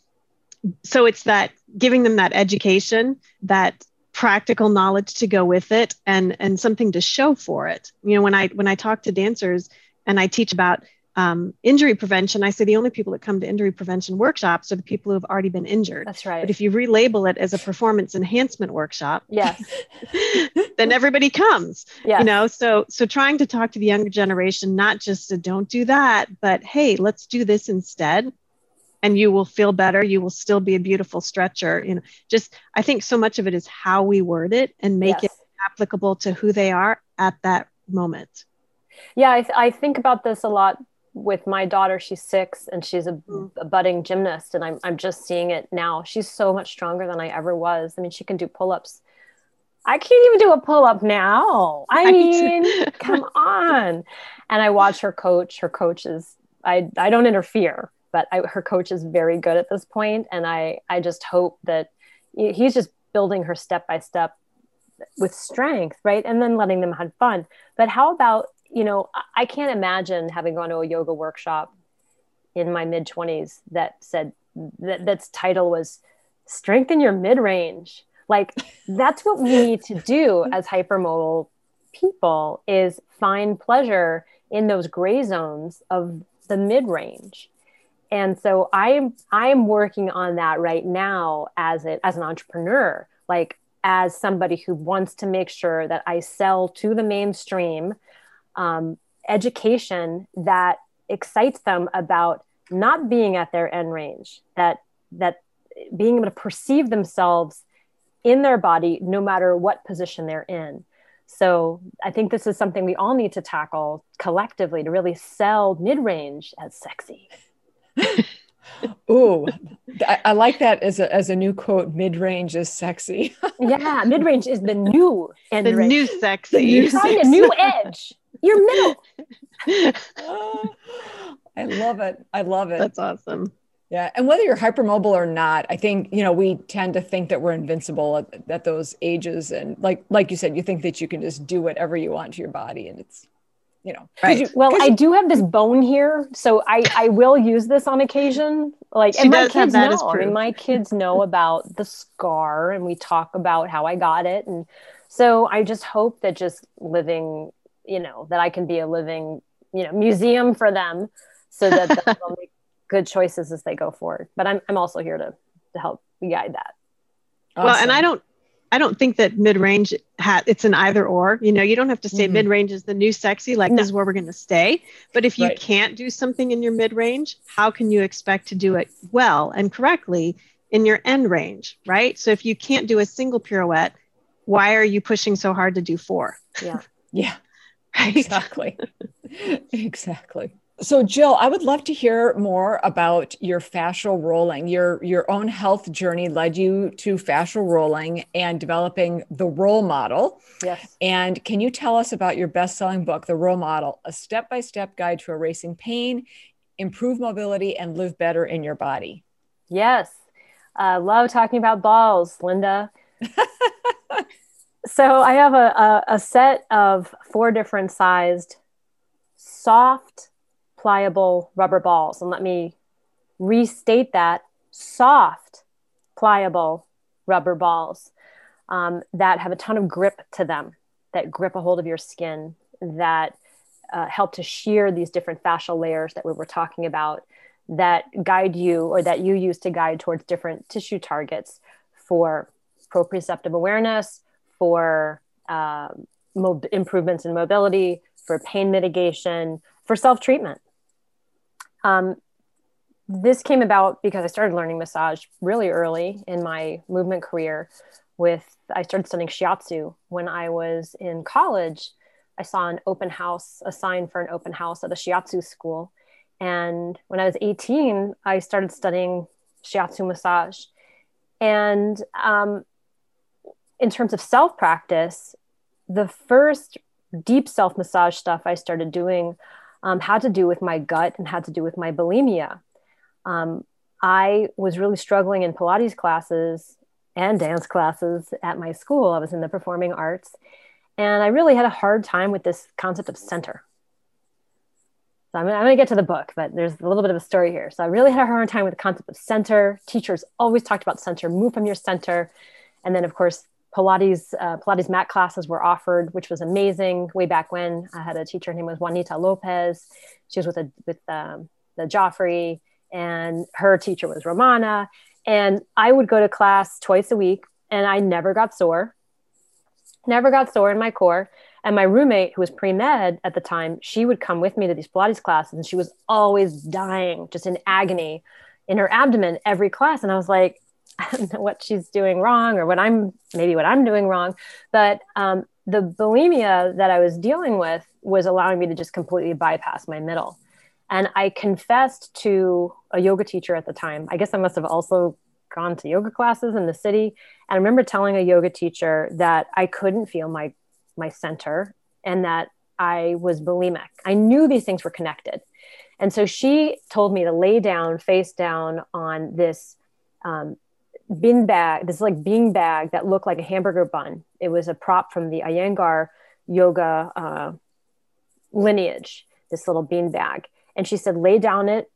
so it's that giving them that education, that practical knowledge to go with it and, and something to show for it. You know, when I, when I talk to dancers and I teach about um, injury prevention, I say the only people that come to injury prevention workshops are the people who have already been injured. That's right. But if you relabel it as a performance enhancement workshop, yes, (laughs) then everybody comes. Yes. You know, so so trying to talk to the younger generation, not just to don't do that, but hey, let's do this instead. And you will feel better. You will still be a beautiful stretcher. You know, just I think so much of it is how we word it and make yes. it applicable to who they are at that moment. Yeah, I, th- I think about this a lot with my daughter she's six and she's a, mm. a, budding gymnast and I'm, I'm just seeing it now she's so much stronger than i ever was i mean she can do pull-ups i can't even do a pull-up now i (laughs) mean (laughs) come on and i watch her coach her coach is i, I don't interfere but I, her coach is very good at this point and i i just hope that he's just building her step by step with strength right and then letting them have fun but how about you know, I can't imagine having gone to a yoga workshop in my mid 20s that said that that's title was strengthen your mid range. Like that's what we need to do as hypermobile people is find pleasure in those gray zones of the mid range. And so I'm I'm working on that right now as it as an entrepreneur, like as somebody who wants to make sure that I sell to the mainstream um, education that excites them about not being at their end range that that being able to perceive themselves in their body no matter what position they're in. So i think this is something we all need to tackle collectively to really sell mid-range as sexy (laughs) Ooh, I, I, like that as a, as a new quote. Mid range is sexy. (laughs) yeah, mid range is the new end the range. new sexy. You're finding a new edge. You're middle. (laughs) I love it. I love it. That's awesome. Yeah. And whether you're hypermobile or not, I think, you know, we tend to think that we're invincible at, at those ages. And like, like you said, you think that you can just do whatever you want to your body. And it's, you know, right. You, well, I do have this bone here. So I, I will use this on occasion. Like, she and my kids know, I mean, my kids know about the scar and we talk about how I got it. And so I just hope that just living you know that i can be a living you know museum for them so that they'll (laughs) make good choices as they go forward but i'm, I'm also here to, to help guide that awesome. well and i don't i don't think that mid-range ha- it's an either or you know you don't have to say mm-hmm. mid-range is the new sexy like no. this is where we're going to stay but if you right. can't do something in your mid-range how can you expect to do it well and correctly in your end range right so if you can't do a single pirouette why are you pushing so hard to do four yeah (laughs) yeah Right? Exactly. (laughs) exactly. So Jill, I would love to hear more about your fascial rolling. Your your own health journey led you to fascial rolling and developing the Roll Model. Yes. And can you tell us about your best-selling book, The Roll Model: A Step-by-Step Guide to Erasing Pain, Improve Mobility and Live Better in Your Body? Yes. I uh, love talking about balls, Linda. (laughs) So I have a, a, a set of four different sized soft, pliable rubber balls. And let me restate that soft, pliable rubber balls um, that have a ton of grip to them, that grip a hold of your skin, that uh, help to shear these different fascial layers that we were talking about, that guide you or that you use to guide towards different tissue targets for proprioceptive awareness, for uh, improvements in mobility, for pain mitigation, for self treatment. Um, this came about because I started learning massage really early in my movement career. With I started studying shiatsu when I was in college. I saw an open house, a sign for an open house at a shiatsu school. And when I was 18, I started studying shiatsu massage. And um, in terms of self practice, the first deep self massage stuff I started doing um, had to do with my gut and had to do with my bulimia. Um, I was really struggling in Pilates classes and dance classes at my school. I was in the performing arts. And I really had a hard time with this concept of center. So I'm, I'm going to get to the book, but there's a little bit of a story here. So I really had a hard time with the concept of center. Teachers always talked about center, move from your center. And then, of course, Pilates uh, Pilates mat classes were offered, which was amazing. Way back when, I had a teacher. Her name was Juanita Lopez. She was with a, with um, the Joffrey, and her teacher was Romana. And I would go to class twice a week, and I never got sore. Never got sore in my core. And my roommate, who was pre med at the time, she would come with me to these Pilates classes, and she was always dying, just in agony in her abdomen every class. And I was like, (laughs) What she's doing wrong or what I'm maybe what I'm doing wrong. But um, the bulimia that I was dealing with was allowing me to just completely bypass my middle. And I confessed to a yoga teacher at the time. I guess I must have also gone to yoga classes in the city. And I remember telling a yoga teacher that I couldn't feel my my center and that I was bulimic. I knew these things were connected. And so she told me to lay down face down on this um, bin bag, this like bean bag that looked like a hamburger bun. It was a prop from the Iyengar yoga uh, lineage, this little bean bag. And she said, lay down it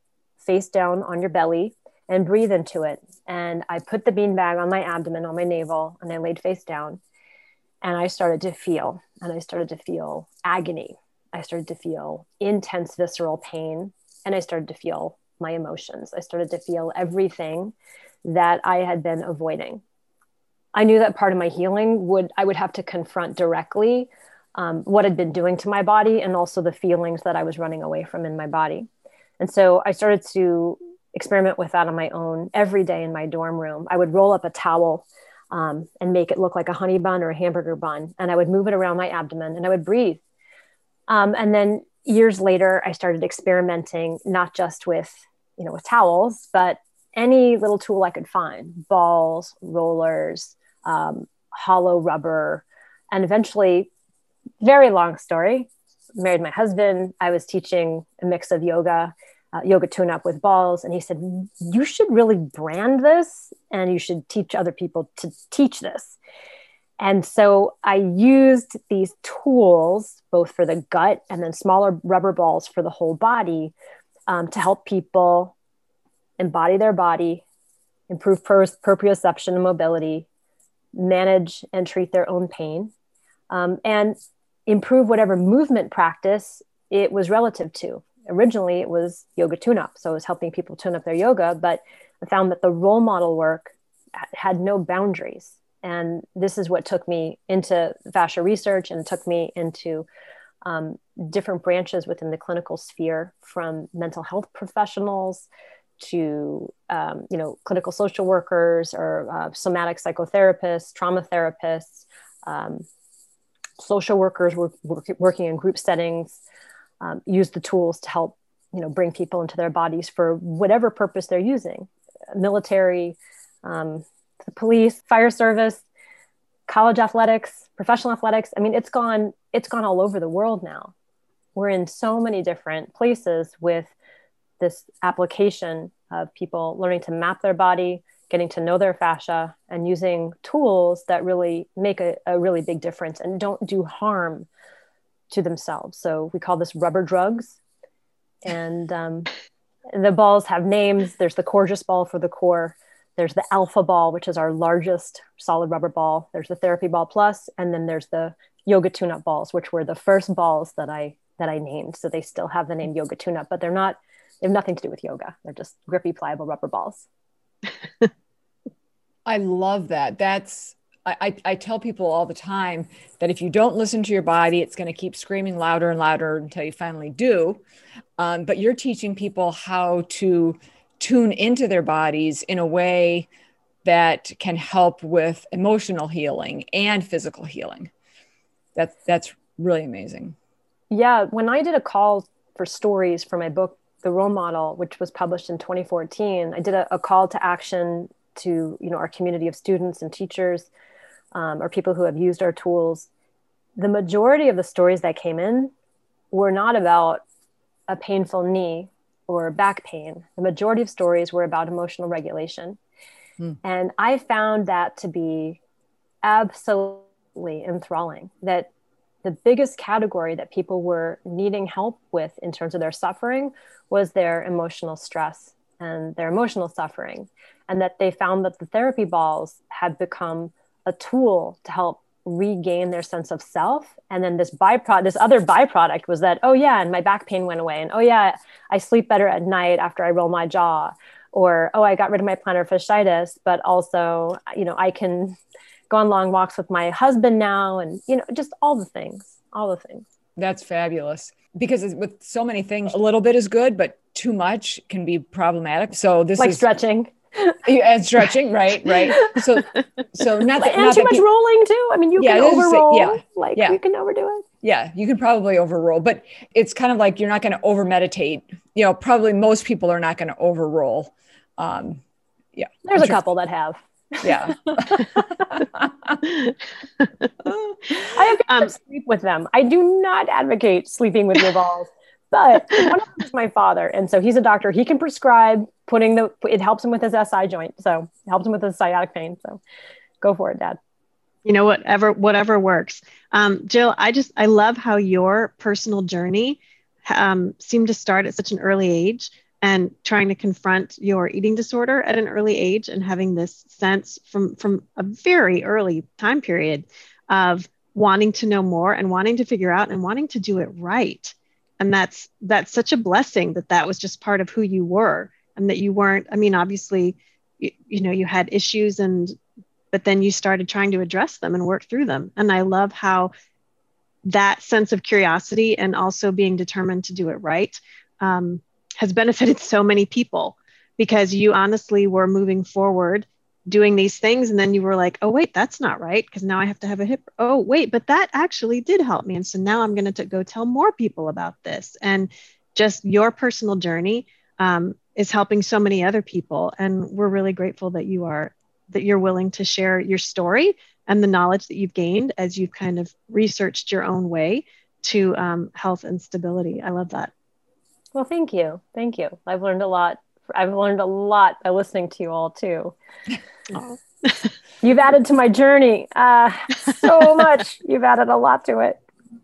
face down on your belly and breathe into it. And I put the bean bag on my abdomen, on my navel, and I laid face down. And I started to feel, and I started to feel agony. I started to feel intense visceral pain. And I started to feel my emotions. I started to feel everything that I had been avoiding. I knew that part of my healing would I would have to confront directly um, what had been doing to my body and also the feelings that I was running away from in my body. And so I started to experiment with that on my own every day in my dorm room. I would roll up a towel um, and make it look like a honey bun or a hamburger bun, and I would move it around my abdomen and I would breathe. Um, and then years later, I started experimenting not just with you know with towels, but any little tool I could find balls, rollers, um, hollow rubber. And eventually, very long story, married my husband. I was teaching a mix of yoga, uh, yoga tune up with balls. And he said, You should really brand this and you should teach other people to teach this. And so I used these tools, both for the gut and then smaller rubber balls for the whole body, um, to help people embody their body, improve proprioception and mobility, manage and treat their own pain, um, and improve whatever movement practice it was relative to. Originally, it was yoga tune up. So it was helping people tune up their yoga, but I found that the Roll Model work had no boundaries. And this is what took me into fascia research and took me into um, different branches within the clinical sphere from mental health professionals to um, you know clinical social workers or uh, somatic psychotherapists trauma therapists um, social workers work, work, working in group settings um, use the tools to help you know bring people into their bodies for whatever purpose they're using. Military um, the police fire service college athletics professional athletics. I mean it's gone it's gone all over the world now. We're in so many different places with this application of people learning to map their body, getting to know their fascia, and using tools that really make a, a really big difference and don't do harm to themselves. So we call this rubber drugs. And um, the balls have names. There's the Coregeous ball for the core. There's the Alpha ball, which is our largest solid rubber ball. There's the Therapy Ball Plus, and then there's the Yoga Tune Up balls, which were the first balls that I that I named. So they still have the name Yoga Tune Up, but they're not They have nothing to do with yoga. They're just grippy, pliable rubber balls. (laughs) I love that. That's I, I, tell people all the time that if you don't listen to your body, it's going to keep screaming louder and louder until you finally do. Um, but you're teaching people how to tune into their bodies in a way that can help with emotional healing and physical healing. That's that's really amazing. Yeah, when I did a call for stories for my book, The Roll Model, which was published in 2014, I did a, a call to action to you know our community of students and teachers um, or people who have used our tools. The majority of the stories that came in were not about a painful knee or back pain. The majority of stories were about emotional regulation. Hmm. And I found that to be absolutely enthralling that the biggest category that people were needing help with in terms of their suffering was their emotional stress and their emotional suffering and that they found that the therapy balls had become a tool to help regain their sense of self. And then this byproduct this other byproduct was that oh yeah and my back pain went away. And oh yeah i sleep better at night after i roll my jaw. Or oh i got rid of my plantar fasciitis but also you know i can go on long walks with my husband now and you know just all the things all the things that's fabulous because with so many things a little bit is good but too much can be problematic so this is like is stretching (laughs) and stretching, right, right. So, so (laughs) not that, and not too much rolling too. I mean, you yeah, can overroll. Yeah, like yeah. you can overdo it. Yeah, you can probably overroll, but it's kind of like you're not going to over meditate. You know, probably most people are not going to overroll. Um, yeah, there's a couple that have. Yeah. (laughs) I have um, sleep with them. I do not advocate sleeping with your balls. But one of them is my father, and so he's a doctor. He can prescribe putting the. It helps him with his SI joint, so it helps him with his sciatic pain. So, go for it, Dad. You know, whatever whatever works. Um, Jill, I just I love how your personal journey um, seemed to start at such an early age and trying to confront your eating disorder at an early age and having this sense from from a very early time period of wanting to know more and wanting to figure out and wanting to do it right. And that's that's such a blessing that that was just part of who you were and that you weren't i mean obviously you, you know you had issues and but then you started trying to address them and work through them. And i love how that sense of curiosity and also being determined to do it right um, has benefited so many people because you honestly were moving forward doing these things and then you were like oh wait that's not right because now i have to have a hip oh wait but that actually did help me. And so now i'm going to go tell more people about this. And just your personal journey um, is helping so many other people. And we're really grateful that you are that you're willing to share your story and the knowledge that you've gained as you've kind of researched your own way to um, health and stability. I love that well thank you thank you i've learned a lot I've learned a lot by listening to you all too. (laughs) You've added to my journey uh, so much. (laughs) You've added a lot to it.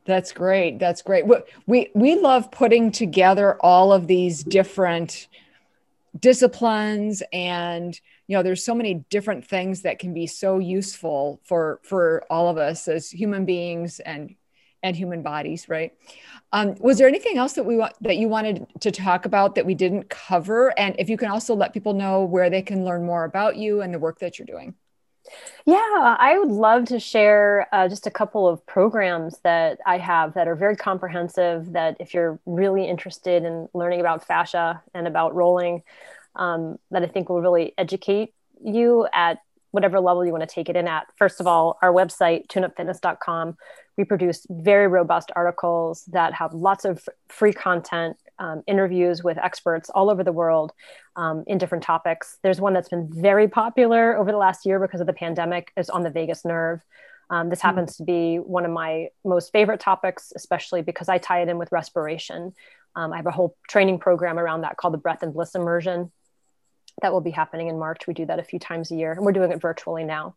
That's great. That's great. We we love putting together all of these different disciplines and you know there's so many different things that can be so useful for for all of us as human beings and and human bodies, right? Um, was there anything else that we want that you wanted to talk about that we didn't cover? And if you can also let people know where they can learn more about you and the work that you're doing. Yeah, I would love to share uh, just a couple of programs that I have that are very comprehensive. That if you're really interested in learning about fascia and about rolling, um, that I think will really educate you at whatever level you want to take it in at. First of all, our website, tuneupfitness.com, we produce very robust articles that have lots of free content, um, interviews with experts all over the world um, in different topics. There's one that's been very popular over the last year because of the pandemic, is on the vagus nerve. Um, this mm happens to be one of my most favorite topics, especially because I tie it in with respiration. Um, I have a whole training program around that called the Breath and Bliss Immersion that will be happening in March. We do that a few times a year, and we're doing it virtually now.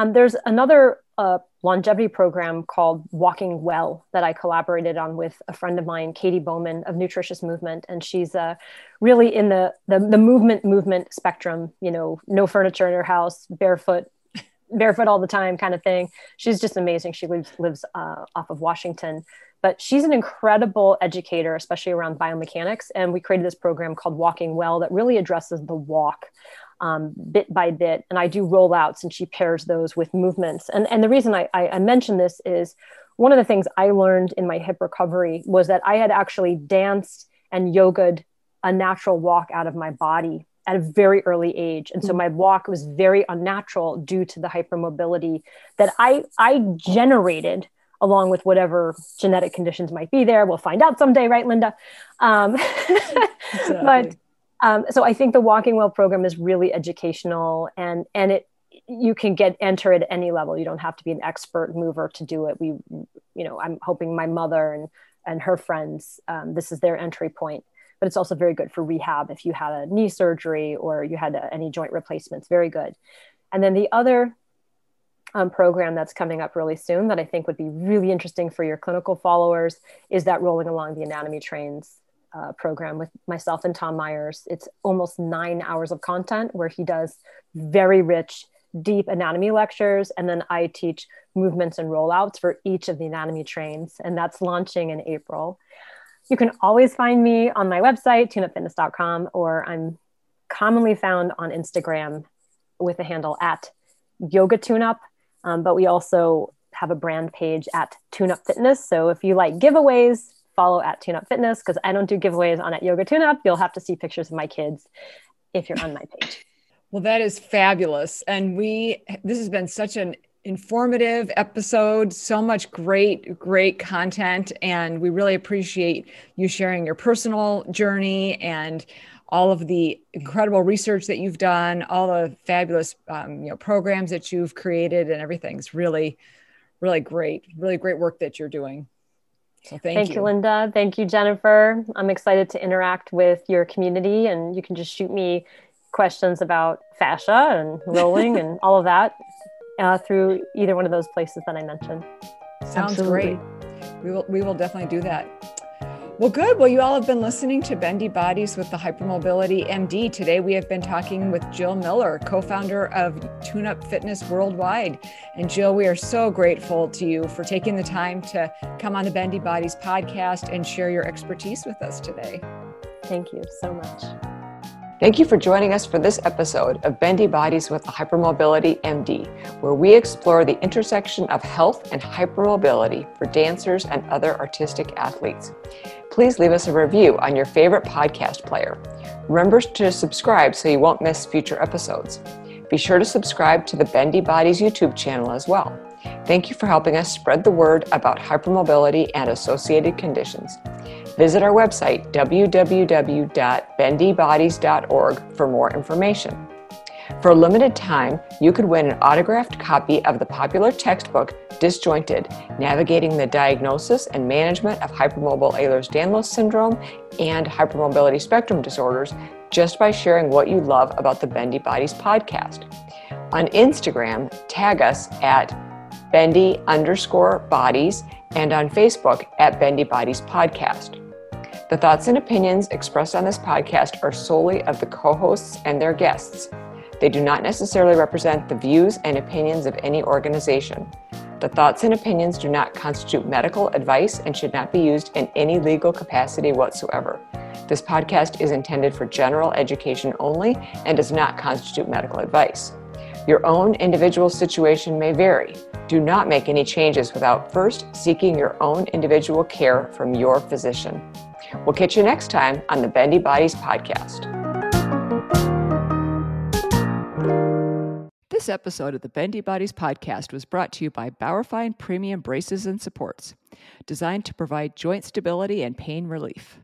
Um, there's another uh, longevity program called Walking Well that I collaborated on with a friend of mine, Katy Bowman of Nutritious Movement, and she's uh, really in the, the the movement movement spectrum. You know, no furniture in her house, barefoot, barefoot all the time kind of thing. She's just amazing. She lives lives uh, off of Washington, but she's an incredible educator, especially around biomechanics. And we created this program called Walking Well that really addresses the walk. Um, bit by bit, and I do rollouts, and she pairs those with movements. And and the reason I, I, I mention this is one of the things I learned in my hip recovery was that I had actually danced and yogaed a natural walk out of my body at a very early age and so mm-hmm. my walk was very unnatural due to the hypermobility that i i generated along with whatever genetic conditions might be there we'll find out someday right linda um, (laughs) exactly. but um, so i think the walking well program is really educational and and it you can get enter at any level you don't have to be an expert mover to do it we you know i'm hoping my mother and and her friends um, this is their entry point but it's also very good for rehab if you had a knee surgery or you had a, any joint replacements. Very good. And then the other um, program that's coming up really soon that I think would be really interesting for your clinical followers is that Rolling Along the Anatomy Trains uh, program with myself and Tom Myers. It's almost nine hours of content where he does very rich, deep anatomy lectures. And then I teach movements and rollouts for each of the anatomy trains. And that's launching in April. You can always find me on my website, tuneupfitness.com, or I'm commonly found on Instagram with the handle at yoga tuneup. Um, but we also have a brand page at Tuneup Fitness. So if you like giveaways, follow at Tune Up Fitness because I don't do giveaways on at Yoga Tune Up. You'll have to see pictures of my kids if you're on my page. Well, that is fabulous. And we, this has been such an informative episode. So much great, great content. And we really appreciate you sharing your personal journey and all of the incredible research that you've done, all the fabulous um, you know programs that you've created, and everything's really, really great. Really great work that you're doing. So thank, thank you. you, Linda. Thank you, Jennifer. I'm excited to interact with your community, and you can just shoot me questions about fascia and (laughs) rolling and all of that uh, through either one of those places that I mentioned. Sounds Absolutely. great. We will we will definitely do that. Well, good. Well, you all have been listening to Bendy Bodies with the Hypermobility MD. Today, we have been talking with Jill Miller, co founder of Tune Up Fitness Worldwide. And Jill, we are so grateful to you for taking the time to come on the Bendy Bodies podcast and share your expertise with us today. Thank you so much. Thank you for joining us for this episode of Bendy Bodies with the Hypermobility MD, where we explore the intersection of health and hypermobility for dancers and other artistic athletes. Please leave us a review on your favorite podcast player. Remember to subscribe so you won't miss future episodes. Be sure to subscribe to the Bendy Bodies YouTube channel as well. Thank you for helping us spread the word about hypermobility and associated conditions. Visit our website, www.bendybodies.org, for more information. For a limited time, you could win an autographed copy of the popular textbook Disjointed Navigating the Diagnosis and Management of Hypermobile Ehlers Danlos Syndrome and Hypermobility Spectrum Disorders just by sharing what you love about the Bendy Bodies podcast. On Instagram, tag us at bendy underscore bodies and on Facebook at Bendy Bodies Podcast. The thoughts and opinions expressed on this podcast are solely of the co hosts and their guests. They do not necessarily represent the views and opinions of any organization. The thoughts and opinions do not constitute medical advice and should not be used in any legal capacity whatsoever. This podcast is intended for general education only and does not constitute medical advice. Your own individual situation may vary. Do not make any changes without first seeking your own individual care from your physician. We'll catch you next time on the Bendy Bodies podcast. This episode of the Bendy Bodies podcast was brought to you by Bauerfeind Premium Braces and Supports, designed to provide joint stability and pain relief.